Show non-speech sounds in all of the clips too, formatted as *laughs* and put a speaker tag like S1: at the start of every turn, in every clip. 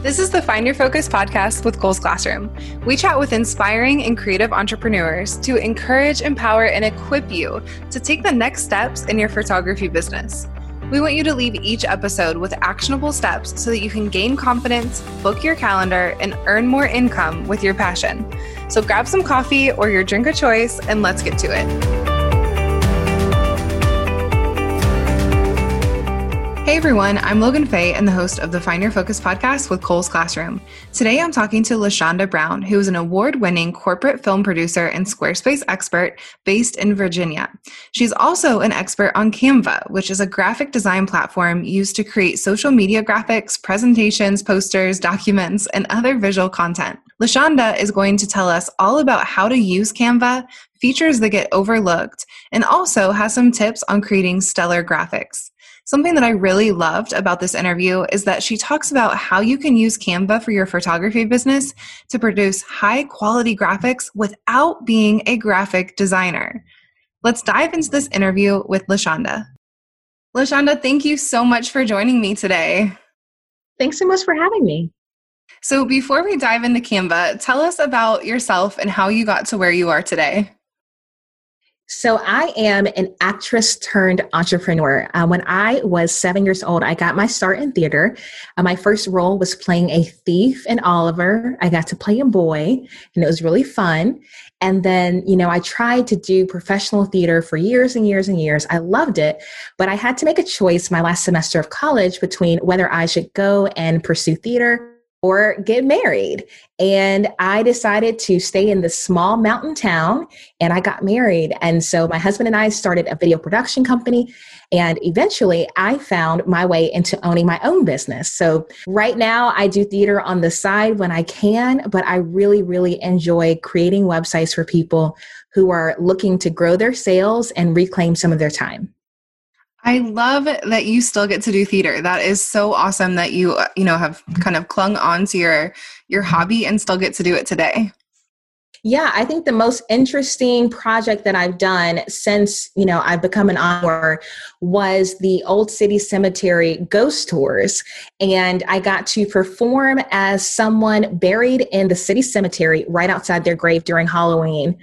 S1: This is the Find Your Focus podcast with Cole's Classroom. We chat with inspiring and creative entrepreneurs to encourage, empower, and equip you to take the next steps in your photography business. We want you to leave each episode with actionable steps so that you can gain confidence, book your calendar, and earn more income with your passion. So grab some coffee or your drink of choice and let's get to it. Hey everyone, I'm Logan Fay and the host of the Find Your Focus podcast with Cole's Classroom. Today I'm talking to LaShonda Brown, who is an award winning corporate film producer and Squarespace expert based in Virginia. She's also an expert on Canva, which is a graphic design platform used to create social media graphics, presentations, posters, documents, and other visual content. LaShonda is going to tell us all about how to use Canva, features that get overlooked, and also has some tips on creating stellar graphics. Something that I really loved about this interview is that she talks about how you can use Canva for your photography business to produce high quality graphics without being a graphic designer. Let's dive into this interview with LaShonda. LaShonda, thank you so much for joining me today.
S2: Thanks so much for having me.
S1: So, before we dive into Canva, tell us about yourself and how you got to where you are today.
S2: So, I am an actress turned entrepreneur. Uh, when I was seven years old, I got my start in theater. Uh, my first role was playing a thief in Oliver. I got to play a boy, and it was really fun. And then, you know, I tried to do professional theater for years and years and years. I loved it, but I had to make a choice my last semester of college between whether I should go and pursue theater or get married. And I decided to stay in this small mountain town and I got married. And so my husband and I started a video production company. And eventually I found my way into owning my own business. So right now I do theater on the side when I can, but I really, really enjoy creating websites for people who are looking to grow their sales and reclaim some of their time.
S1: I love that you still get to do theater. That is so awesome that you uh, you know have kind of clung on to your your hobby and still get to do it today.
S2: Yeah, I think the most interesting project that I've done since, you know, I've become an honor was the Old City Cemetery ghost tours. And I got to perform as someone buried in the city cemetery right outside their grave during Halloween.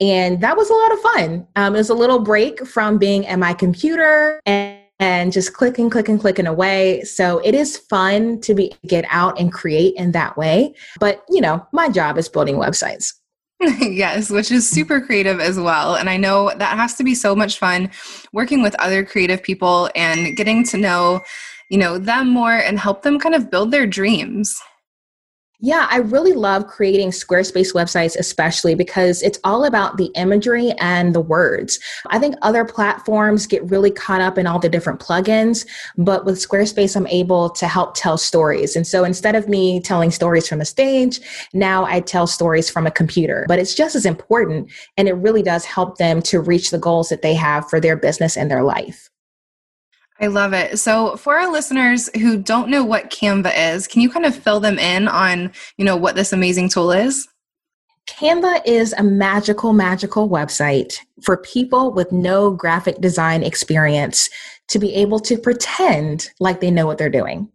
S2: And that was a lot of fun. Um, it was a little break from being at my computer and and just clicking, clicking, clicking away. So it is fun to be get out and create in that way. But you know, my job is building websites. *laughs*
S1: yes, which is super creative as well. And I know that has to be so much fun working with other creative people and getting to know, you know, them more and help them kind of build their dreams.
S2: Yeah, I really love creating Squarespace websites, especially because it's all about the imagery and the words. I think other platforms get really caught up in all the different plugins, but with Squarespace, I'm able to help tell stories. And so instead of me telling stories from a stage, now I tell stories from a computer. But it's just as important, and it really does help them to reach the goals that they have for their business and their life.
S1: I love it. So for our listeners who don't know what Canva is, can you kind of fill them in on, you know, what this amazing tool is?
S2: Canva is a magical, magical website for people with no graphic design experience to be able to pretend like they know what they're doing.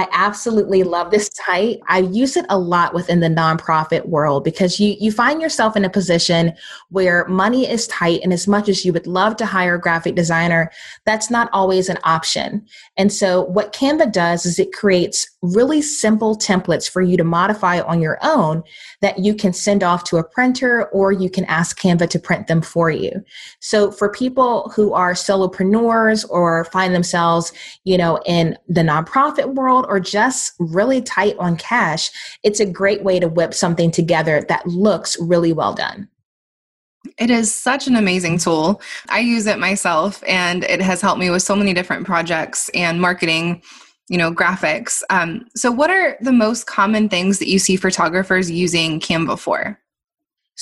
S2: I absolutely love this site. I use it a lot within the nonprofit world because you you find yourself in a position where money is tight and as much as you would love to hire a graphic designer, that's not always an option. And so what Canva does is it creates really simple templates for you to modify on your own that you can send off to a printer or you can ask Canva to print them for you. So for people who are solopreneurs or find themselves, you know, in the nonprofit world or just really tight on cash, it's a great way to whip something together that looks really well done.
S1: It is such an amazing tool. I use it myself and it has helped me with so many different projects and marketing you know graphics um, so what are the most common things that you see photographers using canva for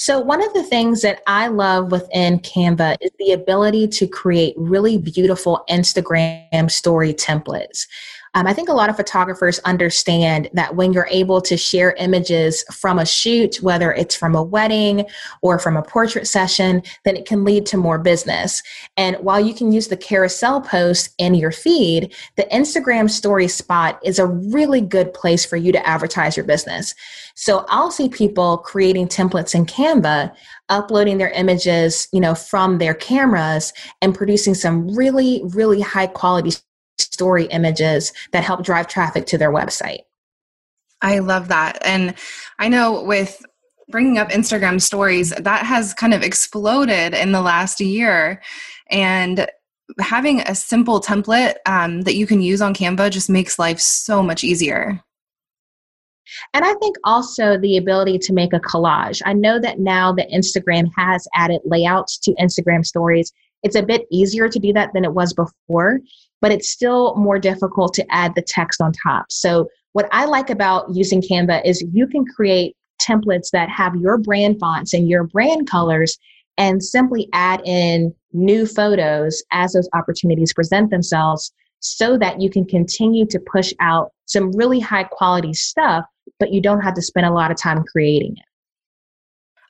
S2: so, one of the things that I love within Canva is the ability to create really beautiful Instagram story templates. Um, I think a lot of photographers understand that when you're able to share images from a shoot, whether it's from a wedding or from a portrait session, then it can lead to more business. And while you can use the carousel post in your feed, the Instagram story spot is a really good place for you to advertise your business. So I'll see people creating templates in Canva uploading their images you know from their cameras and producing some really really high quality story images that help drive traffic to their website.
S1: I love that. And I know with bringing up Instagram stories, that has kind of exploded in the last year. And having a simple template um, that you can use on Canva just makes life so much easier.
S2: And I think also the ability to make a collage. I know that now that Instagram has added layouts to Instagram stories, it's a bit easier to do that than it was before but it's still more difficult to add the text on top. So, what I like about using Canva is you can create templates that have your brand fonts and your brand colors and simply add in new photos as those opportunities present themselves so that you can continue to push out some really high quality stuff, but you don't have to spend a lot of time creating it.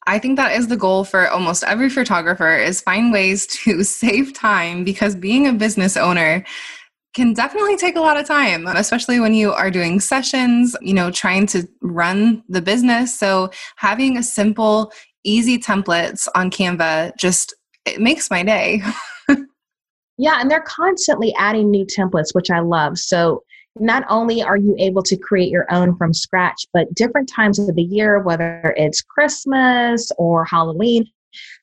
S1: I think that is the goal for almost every photographer is find ways to *laughs* save time because being a business owner can definitely take a lot of time, especially when you are doing sessions, you know, trying to run the business. So having a simple, easy templates on Canva just it makes my day. *laughs*
S2: yeah, and they're constantly adding new templates, which I love. So not only are you able to create your own from scratch, but different times of the year, whether it's Christmas or Halloween,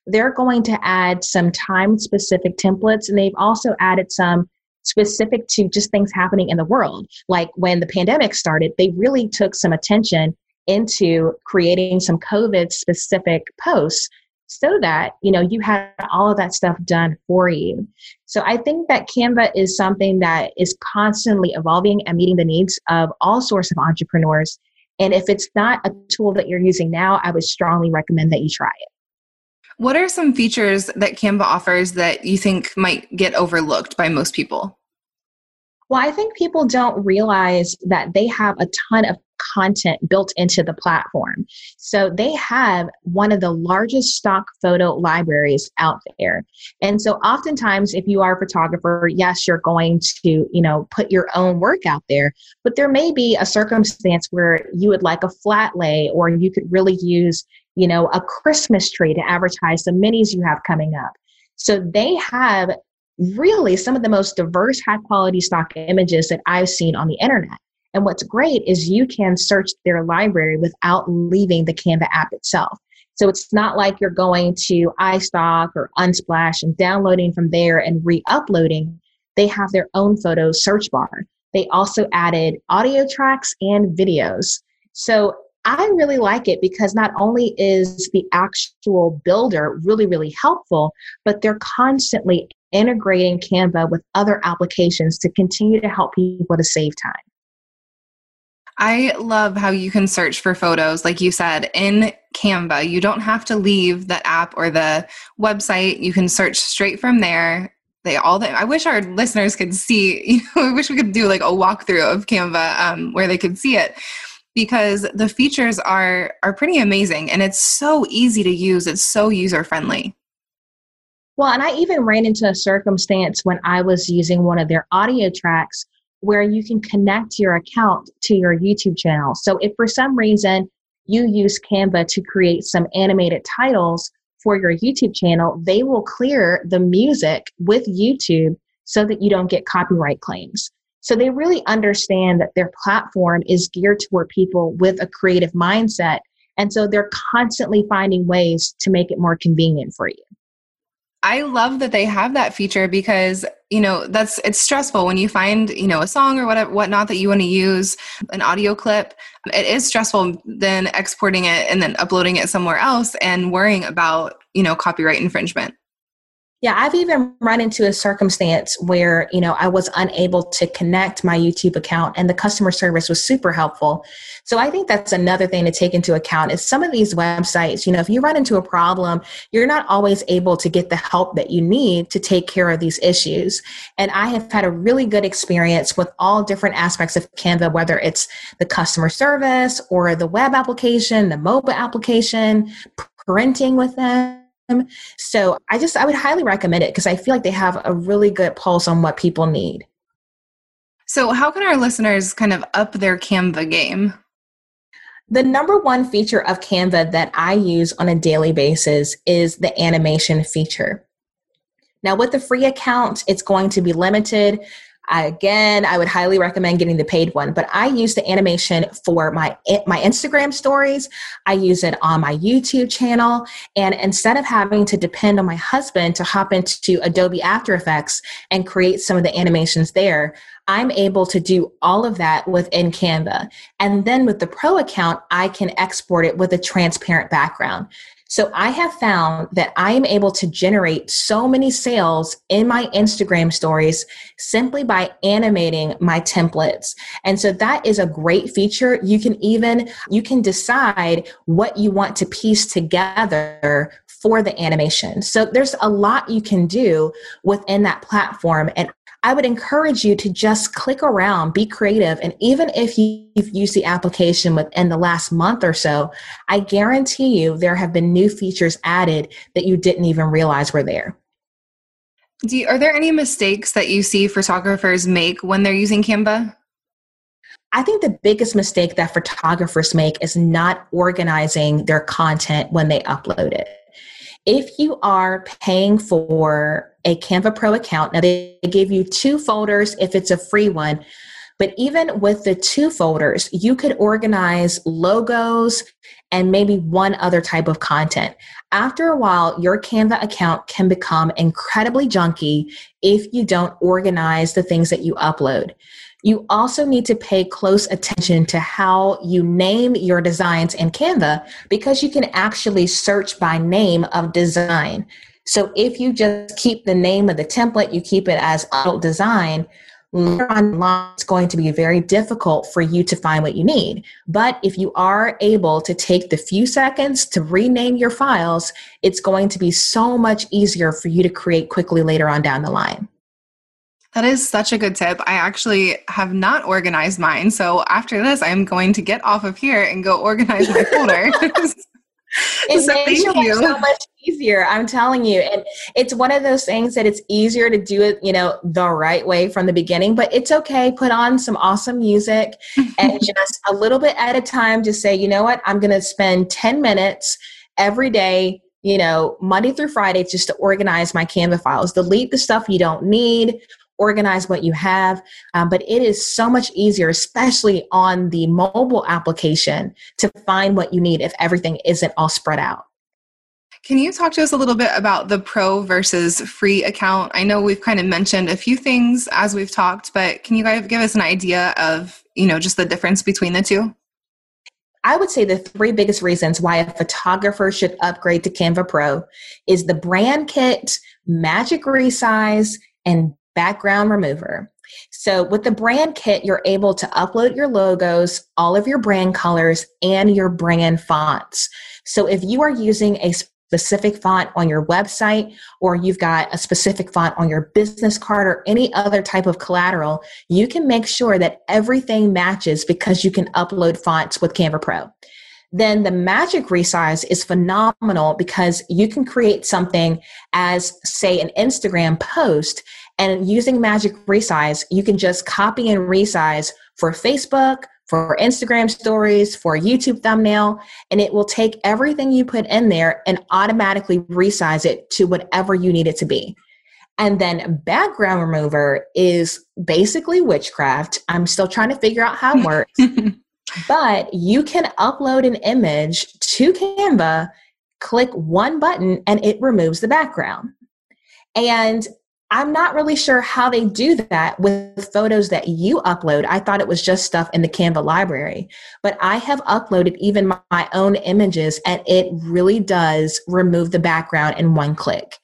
S2: they're going to add some time specific templates. And they've also added some specific to just things happening in the world. Like when the pandemic started, they really took some attention into creating some COVID specific posts so that you know you have all of that stuff done for you. So i think that canva is something that is constantly evolving and meeting the needs of all sorts of entrepreneurs. And if it's not a tool that you're using now i would strongly recommend that you try it.
S1: What are some features that canva offers that you think might get overlooked by most people
S2: well, I think people don't realize that they have a ton of content built into the platform. So they have one of the largest stock photo libraries out there. And so oftentimes if you are a photographer, yes, you're going to, you know, put your own work out there, but there may be a circumstance where you would like a flat lay or you could really use, you know, a Christmas tree to advertise the minis you have coming up. So they have really some of the most diverse, high quality stock images that I've seen on the internet. And what's great is you can search their library without leaving the Canva app itself. So it's not like you're going to iStock or Unsplash and downloading from there and re uploading. They have their own photo search bar. They also added audio tracks and videos. So I really like it because not only is the actual builder really, really helpful, but they're constantly integrating Canva with other applications to continue to help people to save time.
S1: I love how you can search for photos, like you said, in Canva. You don't have to leave the app or the website. You can search straight from there. They all. The, I wish our listeners could see. You *laughs* know, I wish we could do like a walkthrough of Canva um, where they could see it because the features are are pretty amazing and it's so easy to use. It's so user friendly.
S2: Well, and I even ran into a circumstance when I was using one of their audio tracks where you can connect your account to your YouTube channel. So if for some reason you use Canva to create some animated titles for your YouTube channel, they will clear the music with YouTube so that you don't get copyright claims. So they really understand that their platform is geared toward people with a creative mindset. And so they're constantly finding ways to make it more convenient for you.
S1: I love that they have that feature because you know that's it's stressful when you find you know a song or whatever whatnot that you want to use an audio clip. It is stressful then exporting it and then uploading it somewhere else and worrying about you know copyright infringement.
S2: Yeah, I've even run into a circumstance where, you know, I was unable to connect my YouTube account and the customer service was super helpful. So I think that's another thing to take into account is some of these websites, you know, if you run into a problem, you're not always able to get the help that you need to take care of these issues. And I have had a really good experience with all different aspects of Canva, whether it's the customer service or the web application, the mobile application, printing with them so I just I would highly recommend it because I feel like they have a really good pulse on what people need.
S1: So how can our listeners kind of up their Canva game?
S2: The number one feature of Canva that I use on a daily basis is the animation feature. Now, with the free account, it's going to be limited again, I would highly recommend getting the paid one, but I use the animation for my my Instagram stories. I use it on my YouTube channel, and instead of having to depend on my husband to hop into Adobe After Effects and create some of the animations there, I'm able to do all of that within Canva. And then with the pro account, I can export it with a transparent background. So I have found that I am able to generate so many sales in my Instagram stories simply by animating my templates. And so that is a great feature. You can even you can decide what you want to piece together for the animation. So there's a lot you can do within that platform and I would encourage you to just click around, be creative. And even if you've used the application within the last month or so, I guarantee you there have been new features added that you didn't even realize were there.
S1: You, are there any mistakes that you see photographers make when they're using Canva?
S2: I think the biggest mistake that photographers make is not organizing their content when they upload it. If you are paying for a Canva Pro account. Now, they give you two folders if it's a free one. But even with the two folders, you could organize logos and maybe one other type of content. After a while, your Canva account can become incredibly junky if you don't organize the things that you upload. You also need to pay close attention to how you name your designs in Canva because you can actually search by name of design. So if you just keep the name of the template, you keep it as adult design, later on it's going to be very difficult for you to find what you need. But if you are able to take the few seconds to rename your files, it's going to be so much easier for you to create quickly later on down the line.
S1: That is such a good tip. I actually have not organized mine. So after this, I'm going to get off of here and go organize my *laughs* folder. *laughs* *laughs*
S2: it so makes your life so *laughs* much easier i'm telling you and it's one of those things that it's easier to do it you know the right way from the beginning but it's okay put on some awesome music *laughs* and just a little bit at a time just say you know what? I'm going to spend 10 minutes every day you know monday through friday just to organize my canva files delete the stuff you don't need organize what you have. Um, but it is so much easier, especially on the mobile application, to find what you need if everything isn't all spread out.
S1: Can you talk to us a little bit about the pro versus free account? I know we've kind of mentioned a few things as we've talked, but can you guys give us an idea of, you know, just the difference between the two?
S2: I would say the three biggest reasons why a photographer should upgrade to Canva Pro is the brand kit, magic resize, and background remover. So with the brand kit, you're able to upload your logos, all of your brand colors, and your brand fonts. So if you are using a specific font on your website or you've got a specific font on your business card or any other type of collateral, you can make sure that everything matches because you can upload fonts with Canva Pro then the magic resize is phenomenal because you can create something as, say, an Instagram post. And using magic resize, you can just copy and resize for Facebook, for Instagram stories, for YouTube thumbnail, and it will take everything you put in there and automatically resize it to whatever you need it to be. And then background remover is basically witchcraft. I'm still trying to figure out how it works. *laughs* But you can upload an image to Canva, click one button, and it removes the background. And I'm not really sure how they do that with photos that you upload. I thought it was just stuff in the Canva library, but I have uploaded even my own images and it really does remove the background in one click.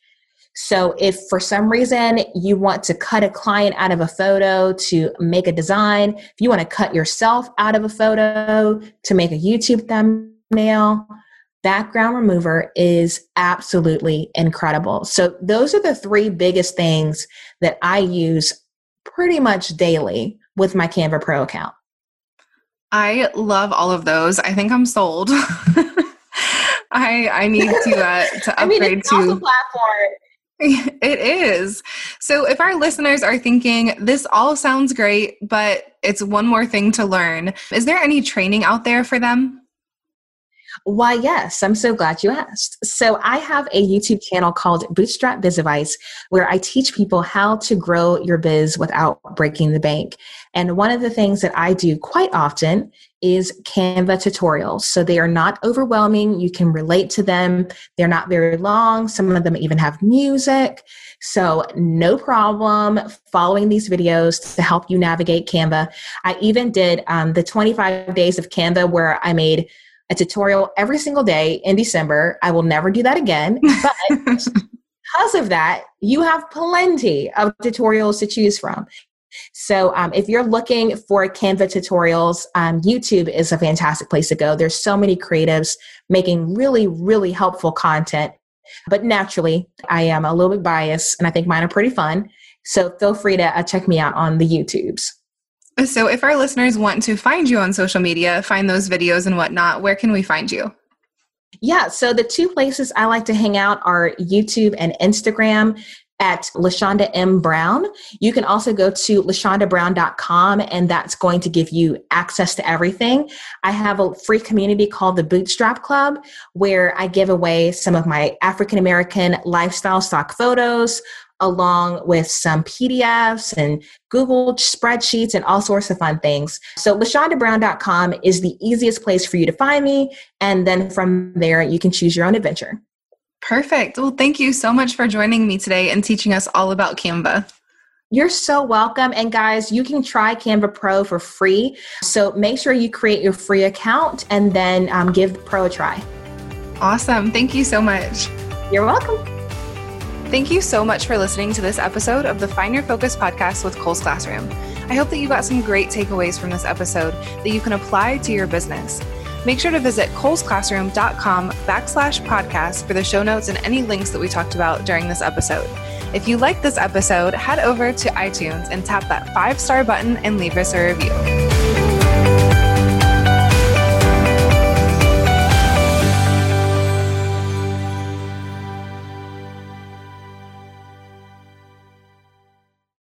S2: So, if for some reason you want to cut a client out of a photo to make a design, if you want to cut yourself out of a photo to make a YouTube thumbnail, background remover is absolutely incredible. So, those are the three biggest things that I use pretty much daily with my Canva Pro account.
S1: I love all of those. I think I'm sold. *laughs* I I need to uh, to upgrade *laughs* I mean, it's to platform. *laughs* It is. So if our listeners are thinking this all sounds great, but it's one more thing to learn, is there any training out there for them?
S2: Why, yes, I'm so glad you asked. So, I have a YouTube channel called Bootstrap Biz Advice where I teach people how to grow your biz without breaking the bank. And one of the things that I do quite often is Canva tutorials. So, they are not overwhelming. You can relate to them. They're not very long. Some of them even have music. So, no problem following these videos to help you navigate Canva. I even did um, the 25 days of Canva where I made a tutorial every single day in December. I will never do that again. But *laughs* because of that, you have plenty of tutorials to choose from. So, um, if you're looking for Canva tutorials, um, YouTube is a fantastic place to go. There's so many creatives making really, really helpful content. But naturally, I am a little bit biased, and I think mine are pretty fun. So, feel free to uh, check me out on the YouTubes.
S1: So, if our listeners want to find you on social media, find those videos and whatnot, where can we find you?
S2: Yeah, so the two places I like to hang out are YouTube and Instagram at LaShonda M. Brown. You can also go to LaShondaBrown.com and that's going to give you access to everything. I have a free community called the Bootstrap Club where I give away some of my African American lifestyle stock photos, along with some PDFs and Google spreadsheets and all sorts of fun things. So LaShondaBrown.com is the easiest place for you to find me. And then from there, you can choose your own adventure.
S1: Perfect. Well, thank you so much for joining me today and teaching us all about Canva.
S2: You're so welcome. And guys, you can try Canva Pro for free. So make sure you create your free account and then um, give Pro a try.
S1: Awesome. Thank you so much.
S2: You're welcome.
S1: Thank you so much for listening to this episode of the Find Your Focus podcast with Cole's Classroom. I hope that you got some great takeaways from this episode that you can apply to your business. Make sure to visit colesclassroom.com backslash podcast for the show notes and any links that we talked about during this episode. If you like this episode, head over to iTunes and tap that five star button and leave us a review.